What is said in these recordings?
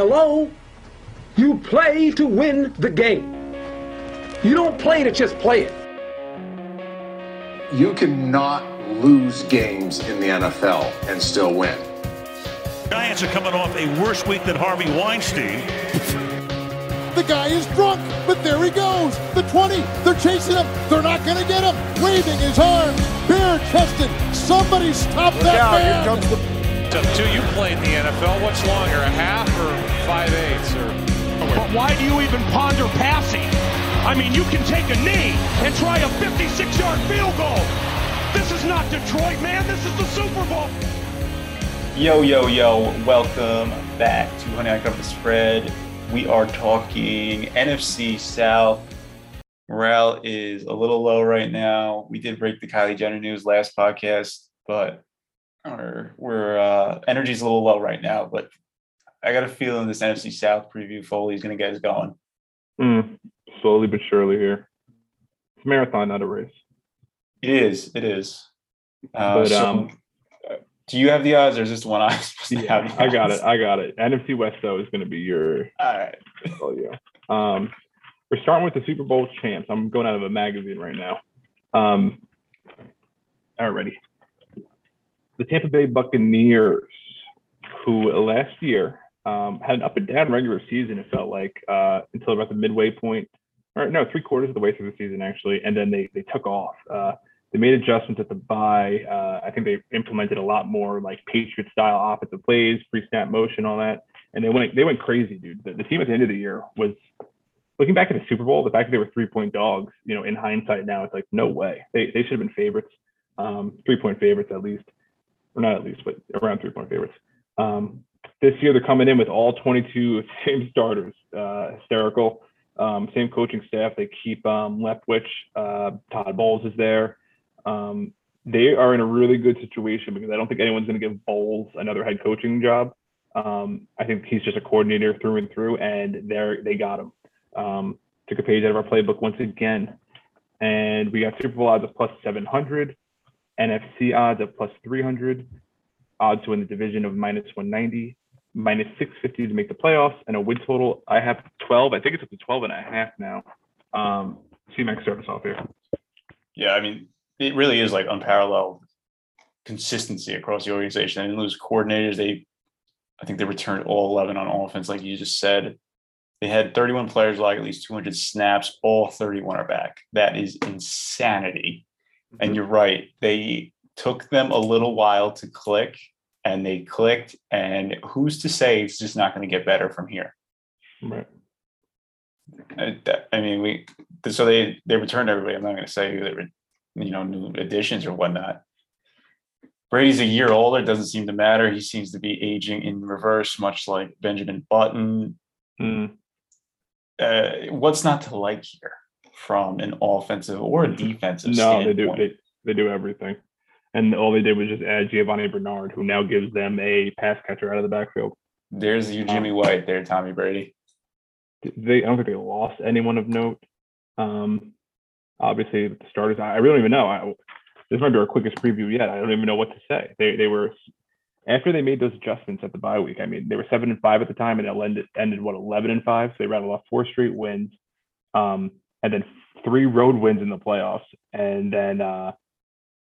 Hello? You play to win the game. You don't play to just play it. You cannot lose games in the NFL and still win. Giants are coming off a worse week than Harvey Weinstein. The guy is drunk, but there he goes. The 20, they're chasing him. They're not going to get him. Waving his arms, bare chested. Somebody stop Look that out, man. here comes the Up to you played in the NFL. What's longer, a half or five eighths? Or But why do you even ponder passing? I mean, you can take a knee and try a 56-yard field goal. This is not Detroit, man. This is the Super Bowl. Yo, yo, yo, welcome back to Honey I Cover the Spread. We are talking NFC South. Morale is a little low right now. We did break the Kylie Jenner news last podcast, but our we're uh energy's a little low right now, but I got a feeling this NFC South preview Foley is gonna get us going. Mm, slowly but surely here. It's a marathon, not a race. It is, it is. Uh, But, so, um, do you have the odds or is this one to Yeah, have? I got it. I got it. NFC West though is going to be your. All right. Oh yeah. Um, we're starting with the Super Bowl champs. I'm going out of a magazine right now. Um, already. The Tampa Bay Buccaneers, who last year um, had an up and down regular season. It felt like uh, until about the midway point, or no, three quarters of the way through the season actually, and then they they took off. Uh, they made adjustments at the bye. Uh, I think they implemented a lot more like Patriot style offensive plays, pre-snap motion, all that, and they went they went crazy, dude. The, the team at the end of the year was looking back at the Super Bowl. The fact that they were three point dogs, you know, in hindsight now, it's like no way. They they should have been favorites, um, three point favorites at least, or not at least, but around three point favorites. Um, this year they're coming in with all 22 same starters, uh, hysterical. Um, same coaching staff. They keep um. Uh, Todd Bowles is there. Um, they are in a really good situation because I don't think anyone's going to give Bowles another head coaching job. Um, I think he's just a coordinator through and through, and they're they got him. Um, took a page out of our playbook once again, and we got Super Bowl odds of plus 700, NFC odds of plus 300, odds to win the division of minus 190, minus 650 to make the playoffs, and a win total. I have 12. I think it's up to 12 and a half now. Um, C-Max start us off here. Yeah, I mean, it really is like unparalleled consistency across the organization. They didn't lose coordinators. They, I think they returned all 11 on offense, like you just said. They had 31 players like at least 200 snaps. All 31 are back. That is insanity. And you're right. They took them a little while to click and they clicked. And who's to say it's just not going to get better from here? Right. I mean, we so they they returned everybody. I'm not going to say who they were, you know, new additions or whatnot. Brady's a year older. Doesn't seem to matter. He seems to be aging in reverse, much like Benjamin Button. Mm. Uh, what's not to like here from an offensive or a defensive No, they do. They, they do everything. And all they did was just add Giovani Bernard, who now gives them a pass catcher out of the backfield. There's your Jimmy White there, Tommy Brady. They, I don't think they lost anyone of note. Um, obviously, the starters. I I really don't even know. I, this might be our quickest preview yet. I don't even know what to say. They they were after they made those adjustments at the bye week. I mean, they were seven and five at the time, and it ended ended what eleven and five. So they rattled off four straight wins, um, and then three road wins in the playoffs, and then uh,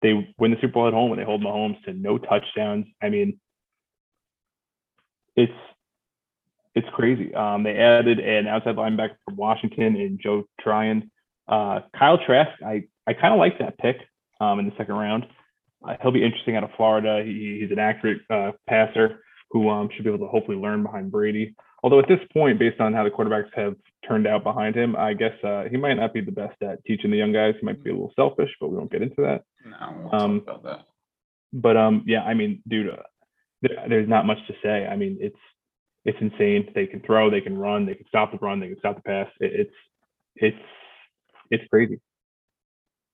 they win the Super Bowl at home and they hold Mahomes to no touchdowns. I mean, it's it's crazy. Um, they added an outside linebacker from Washington and Joe Tryon. Uh, Kyle Trask, I, I kind of like that pick um, in the second round. Uh, he'll be interesting out of Florida. He, he's an accurate uh, passer who um, should be able to hopefully learn behind Brady. Although at this point, based on how the quarterbacks have turned out behind him, I guess uh, he might not be the best at teaching the young guys. He might be a little selfish, but we won't get into that. No, Um, about that. But um, yeah, I mean, dude, uh, there, there's not much to say. I mean, it's it's insane. They can throw, they can run, they can stop the run, they can stop the pass. It, it's it's it's crazy.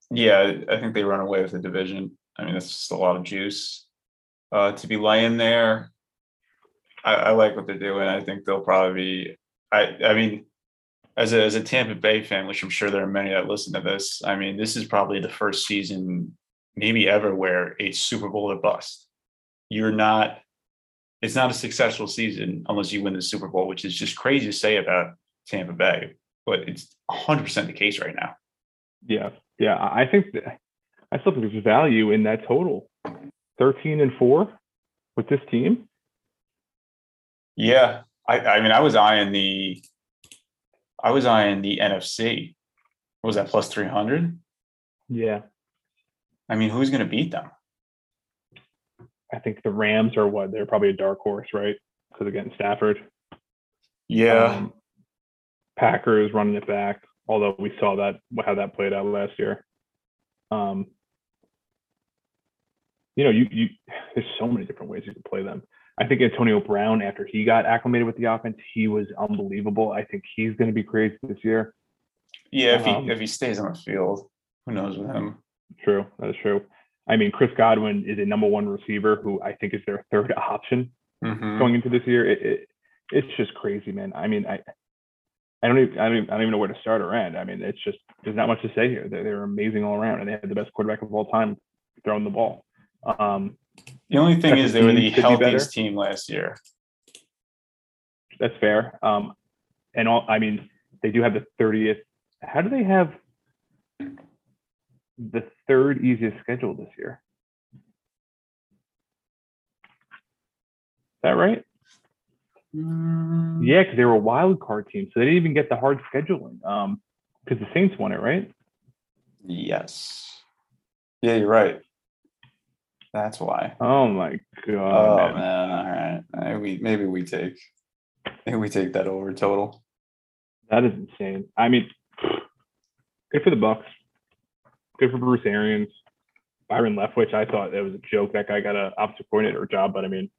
Yeah, I think they run away with the division. I mean, that's just a lot of juice uh, to be laying there. I, I like what they're doing. I think they'll probably be. I I mean, as a as a Tampa Bay fan, which I'm sure there are many that listen to this. I mean, this is probably the first season, maybe ever, where a Super Bowl or bust. You're not it's not a successful season unless you win the Super Bowl, which is just crazy to say about Tampa Bay, but it's 100% the case right now. Yeah, yeah. I think that, I still think there's value in that total. Thirteen and four with this team. Yeah, I, I mean, I was eyeing the, I was eyeing the NFC. What was that plus 300? Yeah, I mean, who's going to beat them? I think the Rams are what they're probably a dark horse, right? Because they're Stafford. Yeah. Um, Packers running it back, although we saw that how that played out last year. Um, you know, you you there's so many different ways you can play them. I think Antonio Brown, after he got acclimated with the offense, he was unbelievable. I think he's going to be crazy this year. yeah, if he um, if he stays on the field, who knows with him? True, that is true. I mean, Chris Godwin is a number one receiver who I think is their third option Mhm. going into this year. It, it it's just crazy, man. I mean, I I don't even I don't even, I don't even know where to start or end. I mean, it's just there's not much to say here. They're, they're amazing all around, and they had the best quarterback of all time throwing the ball. Um, The only thing Second is, they were the should be healthiest team last year. that's fair. Um, and all I mean, they do have the 30th. How do they have the third easiest schedule this year? Is that right? Yeah, because they were a wild card team, so they didn't even get the hard scheduling. Um, because the Saints won it, right? Yes. Yeah, you're right. That's why. Oh my god. Oh man. all right. Maybe we maybe we take maybe we take that over total. That is insane. I mean, good for the Bucs. Good for Bruce Arians. Byron Leftwich, I thought that was a joke. That guy got a offensive coordinator job, but I mean,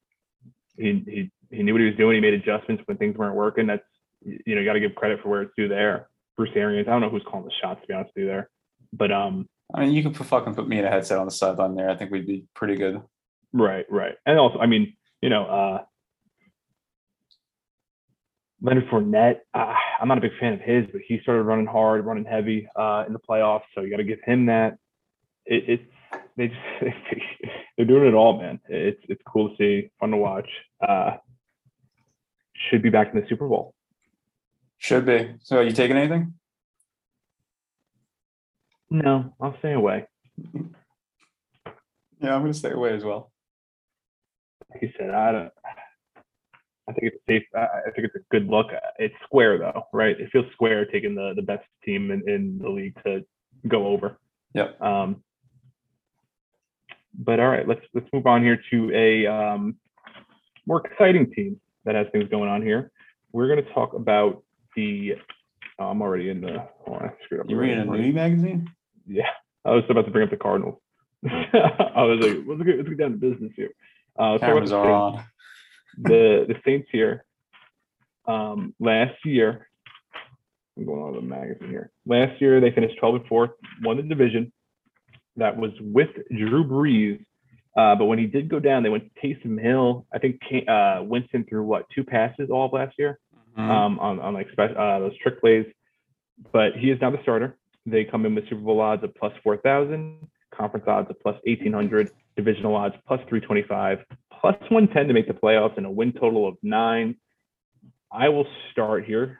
he he he knew what he was doing. He made adjustments when things weren't working. That's you know, you got to give credit for where it's due there. Bruce Arians. I don't know who's calling the shots to be honest with you there, but um, I mean, you could put, fucking put me in a headset on the sideline there. I think we'd be pretty good. Right, right. And also, I mean, you know, uh Leonard Fournette, uh, I'm not a big fan of his, but he started running hard, running heavy uh in the playoffs. So you got to give him that. It, it's they just they're doing it all, man. It's it's cool to see, fun to watch. Uh should be back in the Super Bowl. Should be. So, are you taking anything? No, I'll stay away. Yeah, I'm gonna stay away as well. Like you said, I don't. I think it's safe. I I think it's a good look. It's square though, right? It feels square taking the the best team in, in the league to go over. Yep. Um, but all right, let's let's move on here to a um, more exciting team that has things going on here. We're going to talk about the. oh, I'm already in the. Oh, I screwed up. You reading a already. movie magazine? Yeah, I was about to bring up the Cardinals. I was like, let's get, let's get down to business here. Uh, let's talk about Cameras the are Saints on. the the Saints here um, last year. I'm going on the magazine here. Last year they finished 12 and 4, won the division. That was with Drew Brees. Uh, but when he did go down, they went to Taysom Hill. I think uh, Winston threw what two passes all of last year Mhm. um, on on like spe- uh, those trick plays. But he is now the starter. They come in with Super Bowl odds of plus 4,000, conference odds of plus 1,800, divisional odds plus 325, plus 110 to make the playoffs, and a win total of nine. I will start here.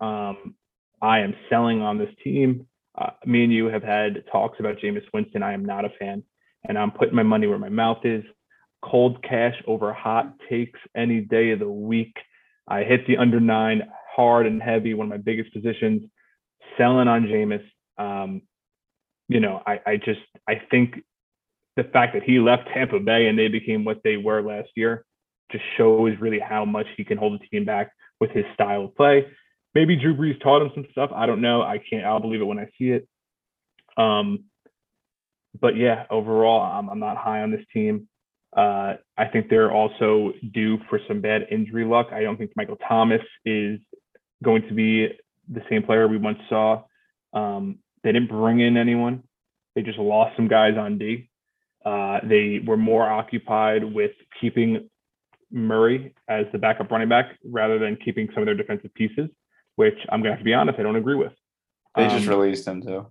Um, I am selling on this team. Uh, me and you have had talks about Jameis Winston. I am not a fan, and I'm putting my money where my mouth is. Cold cash over hot takes any day of the week. I hit the under nine hard and heavy, one of my biggest positions, selling on Jameis. Um, you know, I, I just I think the fact that he left Tampa Bay and they became what they were last year just shows really how much he can hold the team back with his style of play. Maybe Drew Brees taught him some stuff. I don't know. I can't. I'll believe it when I see it. Um, but yeah, overall, I'm, I'm not high on this team. Uh, I think they're also due for some bad injury luck. I don't think Michael Thomas is going to be the same player we once saw. Um, they didn't bring in anyone. They just lost some guys on D. Uh, they were more occupied with keeping Murray as the backup running back rather than keeping some of their defensive pieces, which I'm going to have to be honest, I don't agree with. They just Um, released him too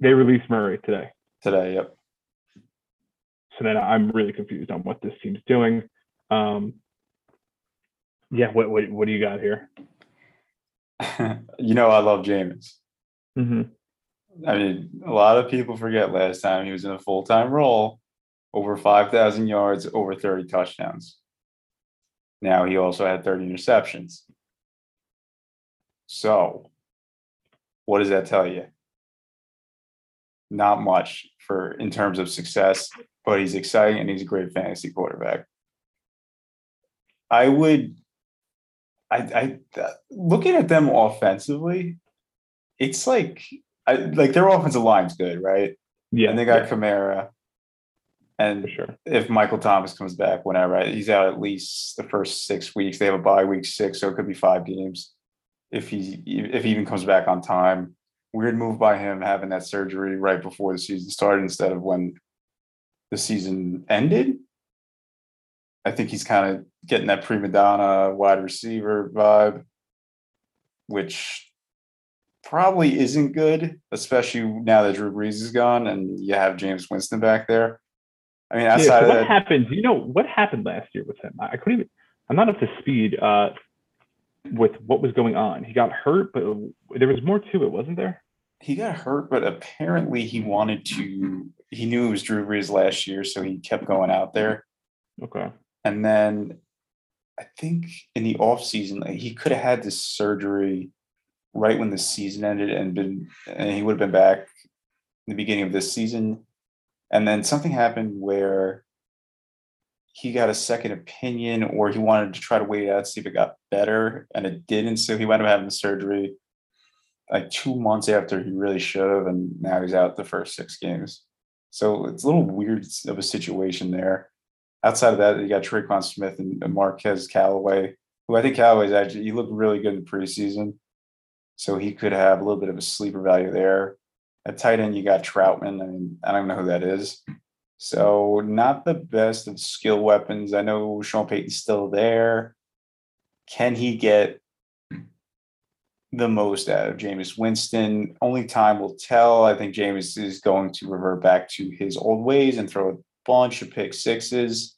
they released Murray today. today. Yep. So then I'm really confused on what this team's doing. Um, yeah, what, what what do you got here? you know, I love Jameis. Hmm I mean, a lot of people forget last time he was in a full time role, over 5,000 yards, over 30 touchdowns. Now he also had 30 interceptions. So, what does that tell you? Not much for in terms of success, but he's exciting and he's a great fantasy quarterback. I would, I, I looking at them offensively, it's like I like their offensive line's good, right? Yeah, and they got yeah, Kamara. And for sure. if Michael Thomas comes back whenever, he's out at least the first six weeks. They have a bye week six, so it could be five games. If he if he even comes back on time, weird move by him having that surgery right before the season started instead of when the season ended. I think he's kind of getting that prima donna wide receiver vibe, which probably isn't good, especially now that Drew Brees is gone and you have Jameis Winston back there. I mean, Yeah, outside so of what that, happened? You know what happened last year with him? I I couldn't even. I'm not up to speed uh, with what was going on. He got hurt, but there was more to it, wasn't there? he got hurt, but apparently he wanted to. He knew it was Drew Brees last year, so he kept going out there. Okay. And then I think in the off season, he could have had this surgery right when the season ended and been, and he would have been back in the beginning of this season. And then something happened where he got a second opinion, or he wanted to try to wait out, see if it got better, and it didn't. So he wound up having surgery like two months after he really should have, and now he's out the first six games. So it's a little weird of a situation there. Outside of that, you got Tre'Quan Smith and Marquez Callaway, who I think Callaway's actually he looked really good in the preseason. So he could have a little bit of a sleeper value there. At tight end, you got Trautman. I mean, I don't know who that is. So not the best of skill weapons. I know Sean Payton's still there. Can he get the most out of Jameis Winston? Only time will tell. I think Jameis is going to revert back to his old ways and throw a bunch of pick sixes.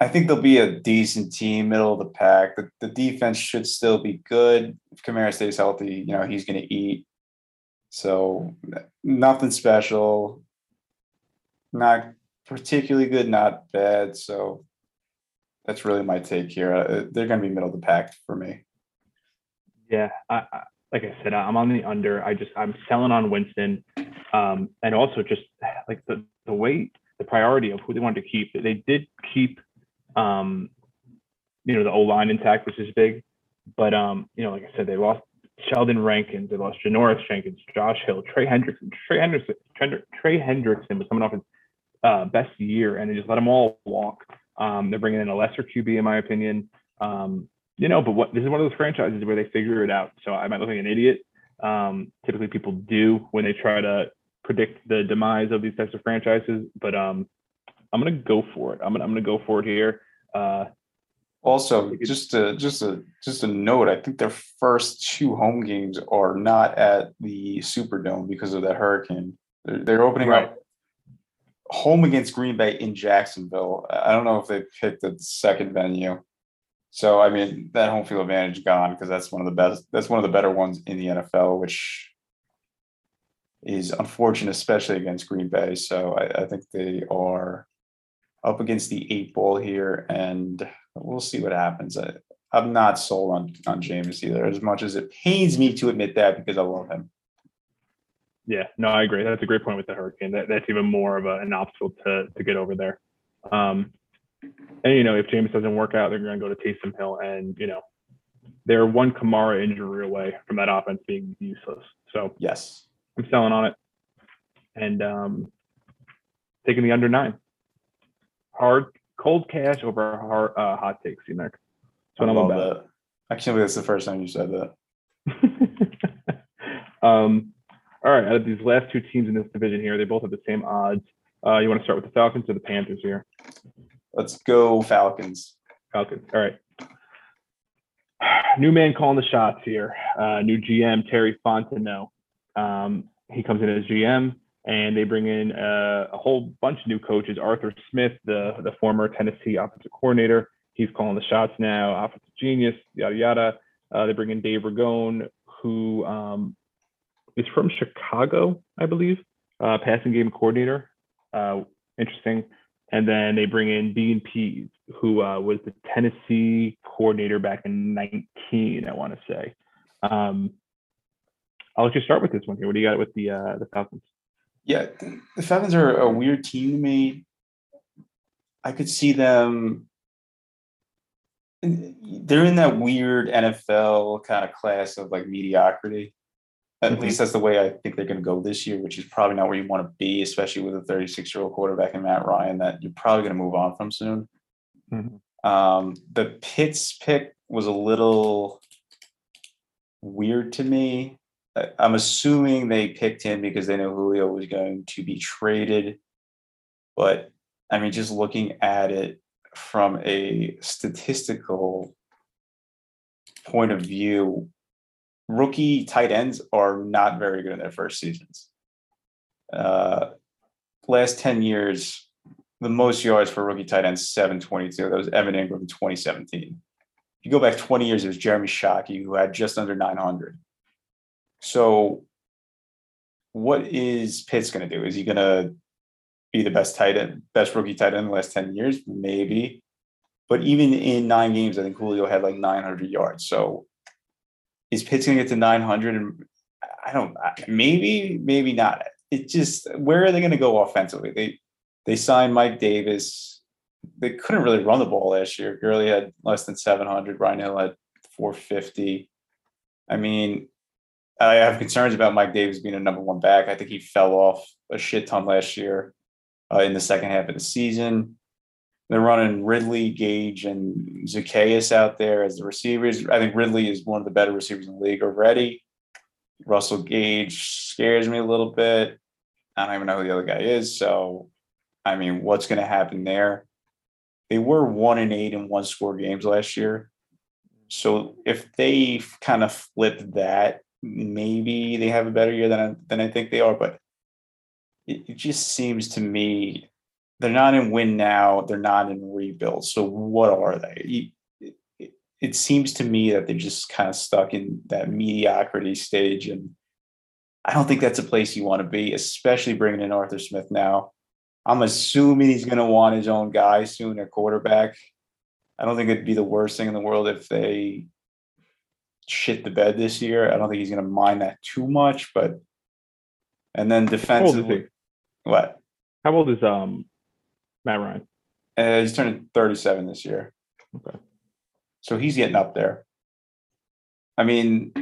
I think they'll be a decent team, middle of the pack. The, the defense should still be good. If Kamara stays healthy, you know, he's going to eat. So nothing special. Not particularly good, not bad. So that's really my take here. Uh, They're going to be middle of the pack for me. Yeah, I, I, like I said, I'm on the under. I just I'm selling on Winston, um, and also just like the the way the priority of who they wanted to keep. They did keep, um, you know, the O line intact, which is big, but um, you know, like I said, they lost Sheldon Rankins, they lost Janoris Jenkins, Josh Hill, Trey Hendrickson. Trey Trey Hendrickson was coming off his uh, best year, and they just let them all walk. Um, they're bringing in a lesser QB, in my opinion. Um, you know, but what this is one of those franchises where they figure it out. So I might look like an idiot. Um, typically, people do when they try to predict the demise of these types of franchises. But um, I'm gonna go for it. I'm gonna I'm gonna go for it here. Uh, Also, just a just a just a note. I think their first two home games are not at the Superdome because of that hurricane. They're, they're opening Right. up home against Green Bay in Jacksonville. I don't know if they picked the second venue. So I mean that home field advantage gone because that's one of the best. That's one of the better ones in the NFL, which is unfortunate, especially against Green Bay. So I, I think they are up against the eight ball here, and we'll see what happens. I, I'm not sold on on Jameis either, as much as it pains me to admit that because I love him. yeah, no, I agree. That's a great point with the Hurricane. That, that's even more of a, an obstacle to to get over there. Um, and you know, if Jameis doesn't work out, they're going to go to Taysom Hill, and you know, they're one Kamara injury away from that offense being useless. So Yes. I'm selling on it, and um, taking the under nine. Hard, cold cash over hard, uh, hot takes, you. I That's what I'm love about. that. I can't believe that's the first time you said that. um, all right, out of these last two teams in this division here, they both have the same odds. Uh, you want to start with the Falcons or the Panthers here? Let's go Falcons. Falcons. All right. New man calling the shots here. Uh, new GM Terry Fontenot. Um, he comes in as GM, and they bring in uh, a whole bunch of new coaches. Arthur Smith, the the former Tennessee offensive coordinator, he's calling the shots now. Offensive genius, yada yada. Uh, they bring in Dave Ragone, who um, is from Chicago, I believe, uh, passing game coordinator. Uh, interesting. And then they bring in Dean Pees, who uh, was the Tennessee coordinator back in 19, I want to say. Um, I'll let you start with this one here. What do you got with the uh, the Falcons? Yeah, the Falcons are a weird team to me. I could see them. They're in that weird NFL kind of class of like mediocrity. At Mhm. least that's the way I think they're going to go this year, which is probably not where you want to be, especially with a 36 year old quarterback and Matt Ryan that you're probably going to move on from soon. Mhm. Um, the Pitts pick was a little weird to me. I'm assuming they picked him because they know Julio was going to be traded. But I mean, just looking at it from a statistical point of view, rookie tight ends are not very good in their first seasons. Uh, last 10 years, the most yards for rookie tight ends, 722. That was Evan Engram in 2017. If you go back 20 years, it was Jeremy Shockey, who had just under 900. So, what is Pitts going to do? Is he going to be the best tight end, best rookie tight end in the last 10 years? Maybe. But even in nine games, I think Julio had like 900 yards. So, is Pitts going to get to 900? And I don't, maybe, maybe not. It just, where are they going to go offensively? They, they signed Mike Davis. They couldn't really run the ball last year. Gurley had less than 700. Ryan Hill had 450. I mean, I have concerns about Mike Davis being a number one back. I think he fell off a shit ton last year uh, in the second half of the season. They're running Ridley, Gage, and Zaccheaus out there as the receivers. I think Ridley is one of the better receivers in the league already. Russell Gage scares me a little bit. I don't even know who the other guy is. So, I mean, what's going to happen there? They were one and eight in one score games last year. So if they kind of flip that, maybe they have a better year than I, than I think they are. But it, it just seems to me they're not in win now. They're not in rebuild. So what are they? It, it, it seems to me that they're just kind of stuck in that mediocrity stage, and I don't think that's a place you want to be, especially bringing in Arthur Smith now. I'm assuming he's going to want his own guy soon at quarterback. I don't think it'd be the worst thing in the world if they shit the bed this year. I don't think he's going to mind that too much, but and then How old is defensively, what? How old is um Matt Ryan? Uh, he's turning 37 this year. Okay. So he's getting up there. I mean,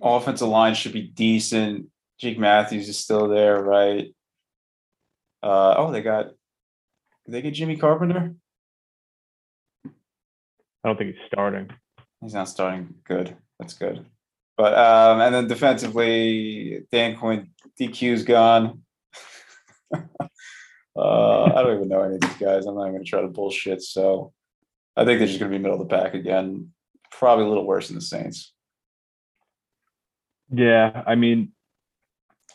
offensive line should be decent. Jake Matthews is still there, right? Uh, oh, they got, did they get Jimmy Carpenter? I don't think he's starting. He's not starting good. That's good. But um, and then defensively, Dan Quinn DQ's gone. uh, I don't even know any of these guys. I'm not even gonna try to bullshit. So I think they're just gonna be middle of the pack again. Probably a little worse than the Saints. Yeah, I mean,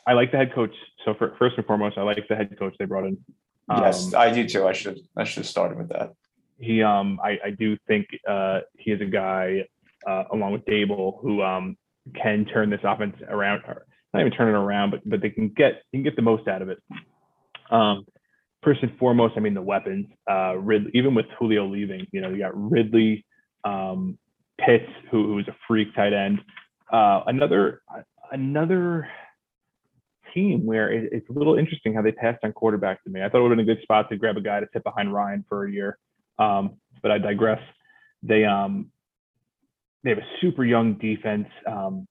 I like the head coach. So for, first and foremost, I like the head coach they brought in. yes, Um, I do too. I should I should have started with that. He um I, I do think uh he is a guy uh, along with Daboll who um can turn this offense around or not even turn it around but but they can get can get the most out of it. Um first and foremost, I mean the weapons. Uh even with Julio leaving, you know, you got Ridley, um Pitts, who who is a freak tight end. Uh another another team where it, it's a little interesting how they passed on quarterback to me. I thought it would have been a good spot to grab a guy to sit behind Ryan for a year. Um, but I digress. They um they have a super young defense. Um,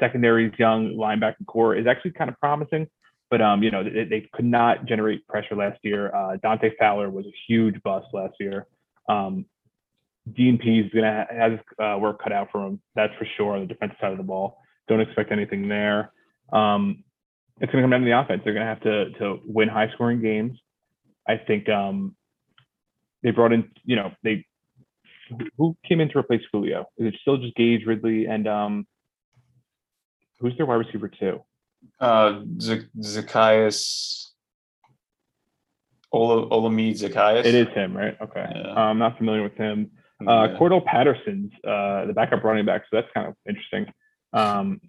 secondary's young, linebacker corps is actually kind of promising, but um, you know, they, they could not generate pressure last year. Uh, Dante Fowler was a huge bust last year. Um, Dean Pees is gonna ha- has uh, work cut out for him. That's for sure on the defensive side of the ball. Don't expect anything there. Um, it's gonna come down to the offense. They're gonna have to to win high scoring games. I think um, they brought in, you know, they who came in to replace Julio? Is it still just Gage Ridley and um who's their wide receiver too? Uh, Z- Zaccheaus. Ola Olamide Zaccheaus. It is him, right? Okay. Yeah. Uh, I'm not familiar with him. Uh, Yeah. Cordarrelle Patterson's uh, the backup running back, so that's kind of interesting. Um,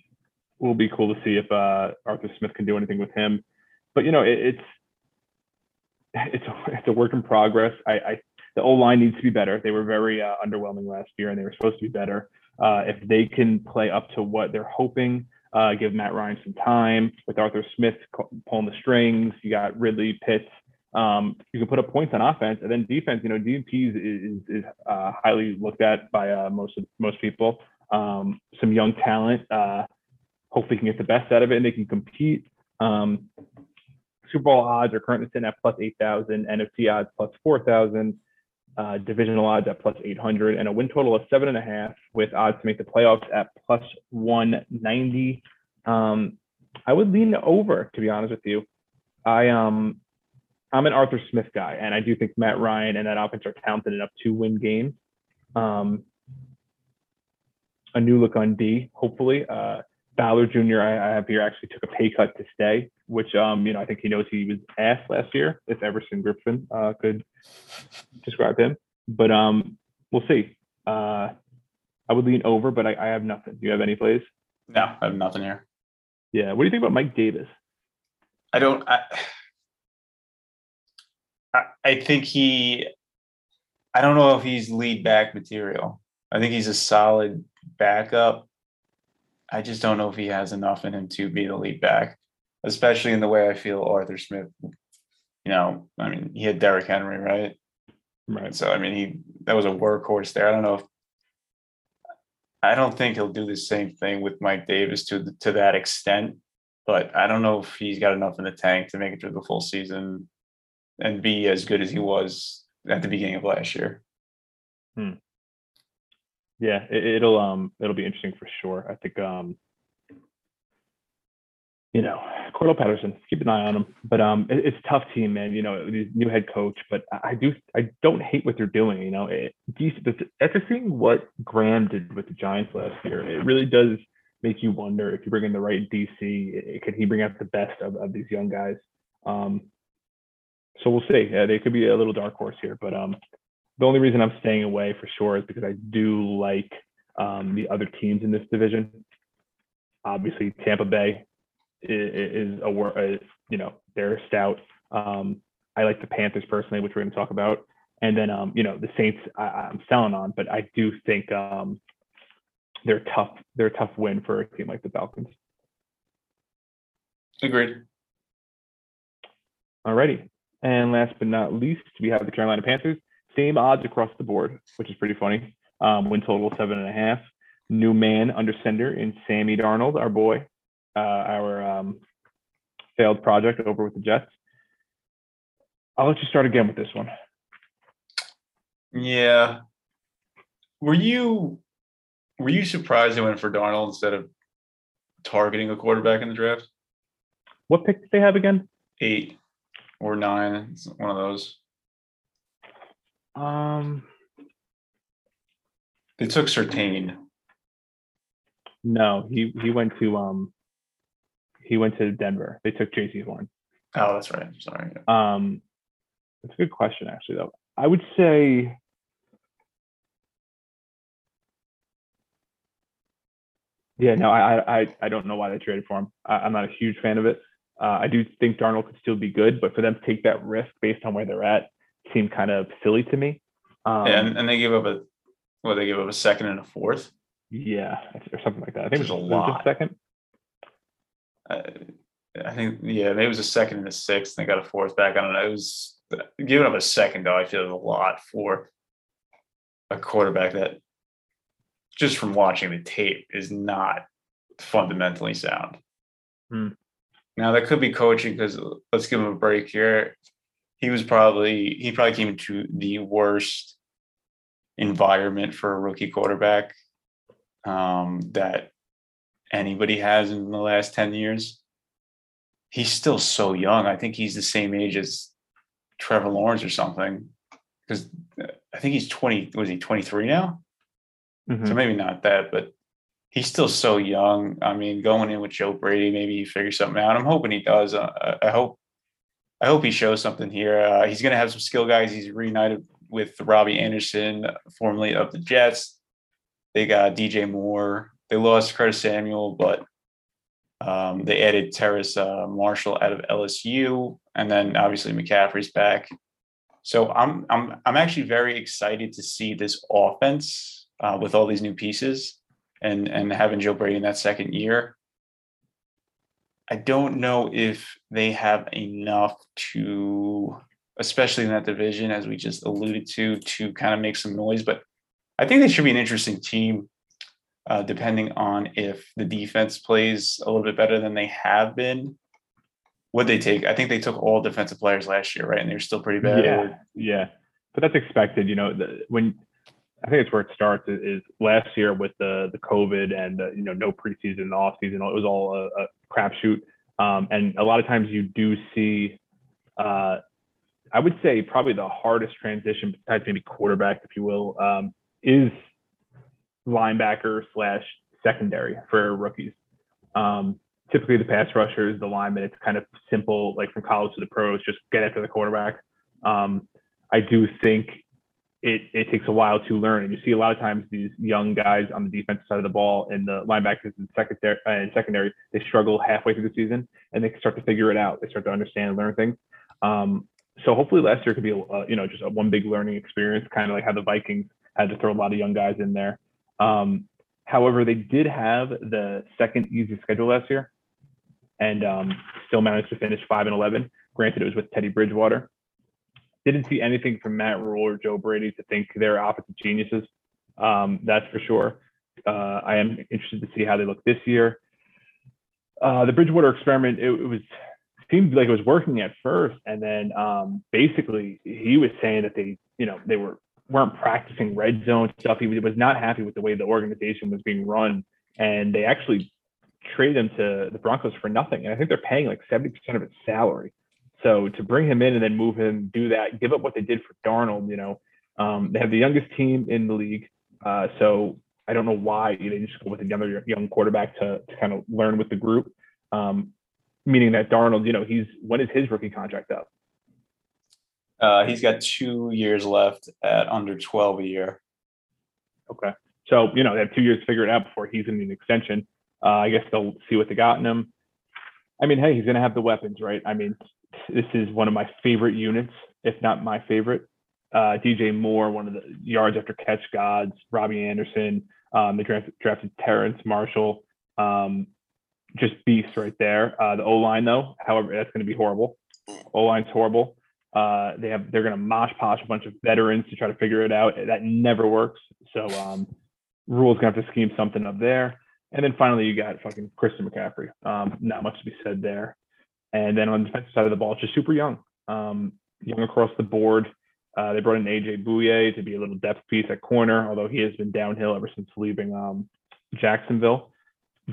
will be cool to see if uh, Arthur Smith can do anything with him. But you know, it, it's it's a, it's a work in progress. I, I the O line needs to be better. They were very uh, underwhelming last year, and they were supposed to be better. Uh, if they can play up to what they're hoping, uh, give Matt Ryan some time with Arthur Smith pulling the strings. You got Ridley Pitts. Um, you can put up points on offense, and then defense. You know, Dean Pees is, is, is uh, highly looked at by uh, most most people. Um, some young talent. Uh, hopefully, can get the best out of it, and they can compete. Um, Super Bowl odds are currently sitting at plus eight thousand. NFC odds plus four thousand. Uh, divisional odds at plus 800 and a win total of seven and a half with odds to make the playoffs at plus 190 um, i would lean over to be honest with you i um i'm an arthur smith guy and i do think matt ryan and that offense are talented enough to win games um, a new look on d hopefully uh, Ballard Jr. I, have here actually took a pay cut to stay, which um, you know I think he knows he was asked last year. If Everson Griffen uh, could describe him, but um, we'll see. Uh, I would lean over, but I, I have nothing. Do you have any plays? No, I have nothing here. Yeah. What do you think about Mike Davis? I don't. I, I think he. I don't know if he's lead back material. I think he's a solid backup. I just don't know if he has enough in him to be the lead back, especially in the way I feel Arthur Smith. You know, I mean, he had Derrick Henry, right? Right. So I mean, he that was a workhorse there. I don't know if I don't think he'll do the same thing with Mike Davis to to that extent, but I don't know if he's got enough in the tank to make it through the full season and be as good as he was at the beginning of last year. Hmm. Yeah, it, it'll um it'll be interesting for sure. I think um you know Cordarrelle Patterson, keep an eye on him. But um it, it's a tough team, man. You know, new head coach, but I do I don't hate what they're doing. You know, it, after seeing what Graham did with the Giants last year, it really does make you wonder if you bring in the right DC, it, could he bring out the best of, of these young guys? Um, so we'll see. Yeah, they could be a little dark horse here, but um, the only reason I'm staying away for sure is because I do like um, the other teams in this division. Obviously, Tampa Bay is, is a uh, you know they're stout. Um, I like the Panthers personally, which we're going to talk about, and then um, you know the Saints. I, I'm selling on, but I do think um, they're tough. They're a tough win for a team like the Falcons. Agreed. Alrighty. And last but not least, we have the Carolina Panthers. Same odds across the board, which is pretty funny. Um, win total seven and a half. New man under center in Sammy Darnold, our boy, uh, our um, failed project over with the Jets. I'll let you start again with this one. Yeah. Were you were you surprised they went for Darnold instead of targeting a quarterback in the draft? What pick did they have again? Eight or nine. It's one of those. Um, They took Surtain. no, he he went to um, he went to Denver. They took Jaycee Horn. Oh, that's right. I'm sorry. Um, that's a good question, actually. Though I would say Yeah, no, I, I, I don't know why they traded for him. I, I'm not a huge fan of it. Uh, I do think Darnold could still be good, but for them to take that risk based on where they're at seemed kind of silly to me. Um, and and they gave up a well, they gave up a second and a fourth. yeah, or something like that. I think Which it was, a was lot. a second. Uh, I think yeah, maybe it was a second and a sixth. And they got a fourth back. I don't know. It was giving up a second though. I feel is a lot for a quarterback that just from watching the tape is not fundamentally sound. Hmm. Now that could be coaching because let's give him a break here. He was probably he probably came into the worst environment for a rookie quarterback um, that anybody has in the last 10 years. He's still so young. I think he's the same age as Trevor Lawrence or something. Because I think he's 20, was he 23 now? Mhm. So maybe not that, but he's still so young. I mean, going in with Joe Brady, maybe he figures something out. I'm hoping he does. Uh, I hope I hope he shows something here. Uh, he's going to have some skill guys. He's reunited with Robbie Anderson, formerly of the Jets. They got DJ Moore. They lost Curtis Samuel, but um, they added Terrace uh, Marshall out of LSU, and then obviously McCaffrey's back. So I'm I'm I'm actually very excited to see this offense uh, with all these new pieces and and having Joe Brady in that second year. I don't know if they have enough to, especially in that division, as we just alluded to, to kind of make some noise. But I think they should be an interesting team, uh, depending on if the defense plays a little bit better than they have been. What they take? I think they took all defensive players last year, right? And they're still pretty bad. Yeah, yeah, but that's expected. You know, the, when I think it's where it starts is, last year with the the COVID and uh, you know no preseason, off season. It was all a, a crapshoot, um, and a lot of times you do see. Uh, I would say probably the hardest transition, besides maybe quarterback, if you will, um, is linebacker slash secondary for rookies. Um, typically, the pass rushers, the linemen, it's kind of simple, like from college to the pros, just get after the quarterback. Um, I do think it, it takes a while to learn. And you see a lot of times these young guys on the defensive side of the ball and the linebackers and secondary, uh, and secondary, they struggle halfway through the season and they start to figure it out. They start to understand and learn things. Um, so hopefully last year could be, a, uh, you know, just a one big learning experience, kind of like how the Vikings had to throw a lot of young guys in there. Um, however, they did have the second easiest schedule last year and um, still managed to finish five and 11. Granted, it was with Teddy Bridgewater, didn't see anything from Matt Rhule or Joe Brady to think they're offensive geniuses. Um, that's for sure. Uh, I am interested to see how they look this year. Uh, the Bridgewater experiment, it, it, was seemed like it was working at first, and then um, basically he was saying that they, you know, they were weren't practicing red zone stuff. He was not happy with the way the organization was being run, and they actually traded him to the Broncos for nothing. And I think they're paying like seventy percent of his salary. So to bring him in and then move him, do that, give up what they did for Darnold, you know, um, they have the youngest team in the league. Uh, so I don't know why they just go with a younger young quarterback to, to kind of learn with the group. Um, meaning that Darnold, you know, he's when is his rookie contract up? Uh, he's got two years left at under 12 a year. Okay. So, you know, they have two years to figure it out before he's in an extension. Uh, I guess they'll see what they got in him. I mean, hey, he's going to have the weapons, right? I mean, this is one of my favorite units, if not my favorite. Uh, DJ Moore, one of the yards after catch gods, Robbie Anderson, um, they drafted, drafted Terrace Marshall, um, just beasts right there. Uh, the O line, though, however, that's going to be horrible. O line's horrible. Uh, they have they're going to mosh posh a bunch of veterans to try to figure it out. That never works. So um, Rhule's going to have to scheme something up there. And then finally, you got fucking Christian McCaffrey. Um, not much to be said there. And then on the defensive side of the ball, just super young, um, young across the board. Uh, they brought in AJ Bouye to be a little depth piece at corner, although he has been downhill ever since leaving um, Jacksonville.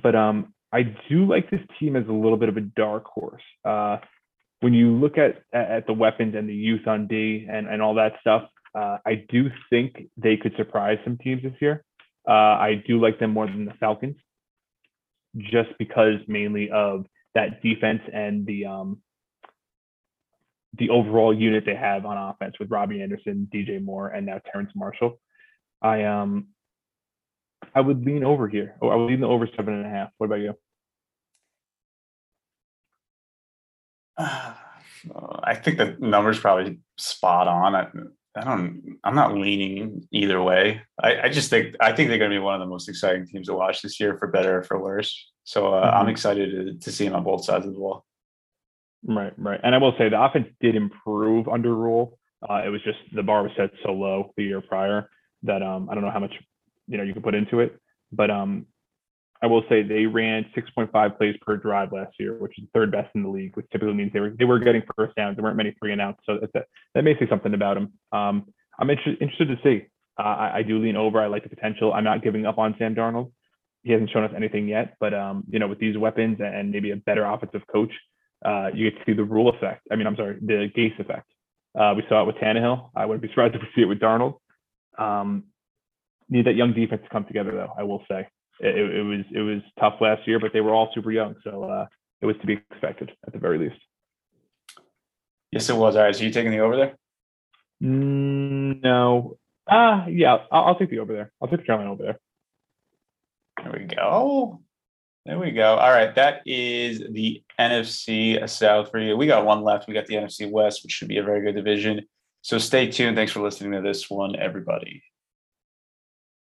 But um, I do like this team as a little bit of a dark horse. Uh, when you look at at the weapons and the youth on D and, and all that stuff, uh, I do think they could surprise some teams this year. Uh, I do like them more than the Falcons, just because mainly of that defense and the um, the overall unit they have on offense with Robbie Anderson, DJ Moore, and now Terrence Marshall. I um I would lean over here. Oh, I would lean the over seven and a half. What about you? I think the number's probably spot on. I, I don't. I'm not leaning either way. I, I just think I think they're going to be one of the most exciting teams to watch this year, for better or for worse. So uh, mm-hmm. I'm excited to, to see them on both sides of the ball. Right, right. And I will say the offense did improve under Rhule. Uh, it was just the bar was set so low the year prior that um, I don't know how much you know you can put into it. But um, I will say they ran 6.5 plays per drive last year, which is third best in the league, which typically means they were they were getting first downs. There weren't many three and outs, so that that may say something about them. Um, I'm interested interested to see. Uh, I, I do lean over. I like the potential. I'm not giving up on Sam Darnold he hasn't shown us anything yet, but um, you know, with these weapons and maybe a better offensive coach, uh, you get to see the Rhule effect. I mean, I'm sorry, the Gase effect. Uh, we saw it with Tannehill. I wouldn't be surprised if we see it with Darnold. Um, need that young defense to come together, though. I will say it, it was it was tough last year, but they were all super young, so uh, it was to be expected at the very least. Yes, it was. All right. So you taking the over there? Mm, no, ah, yeah, I'll, I'll take the over there. I'll take the Carolina over there. There we go. There we go. All right. That is the NFC South for you. We got one left. We got the NFC West, which should be a very good division. So stay tuned. Thanks for listening to this one, everybody.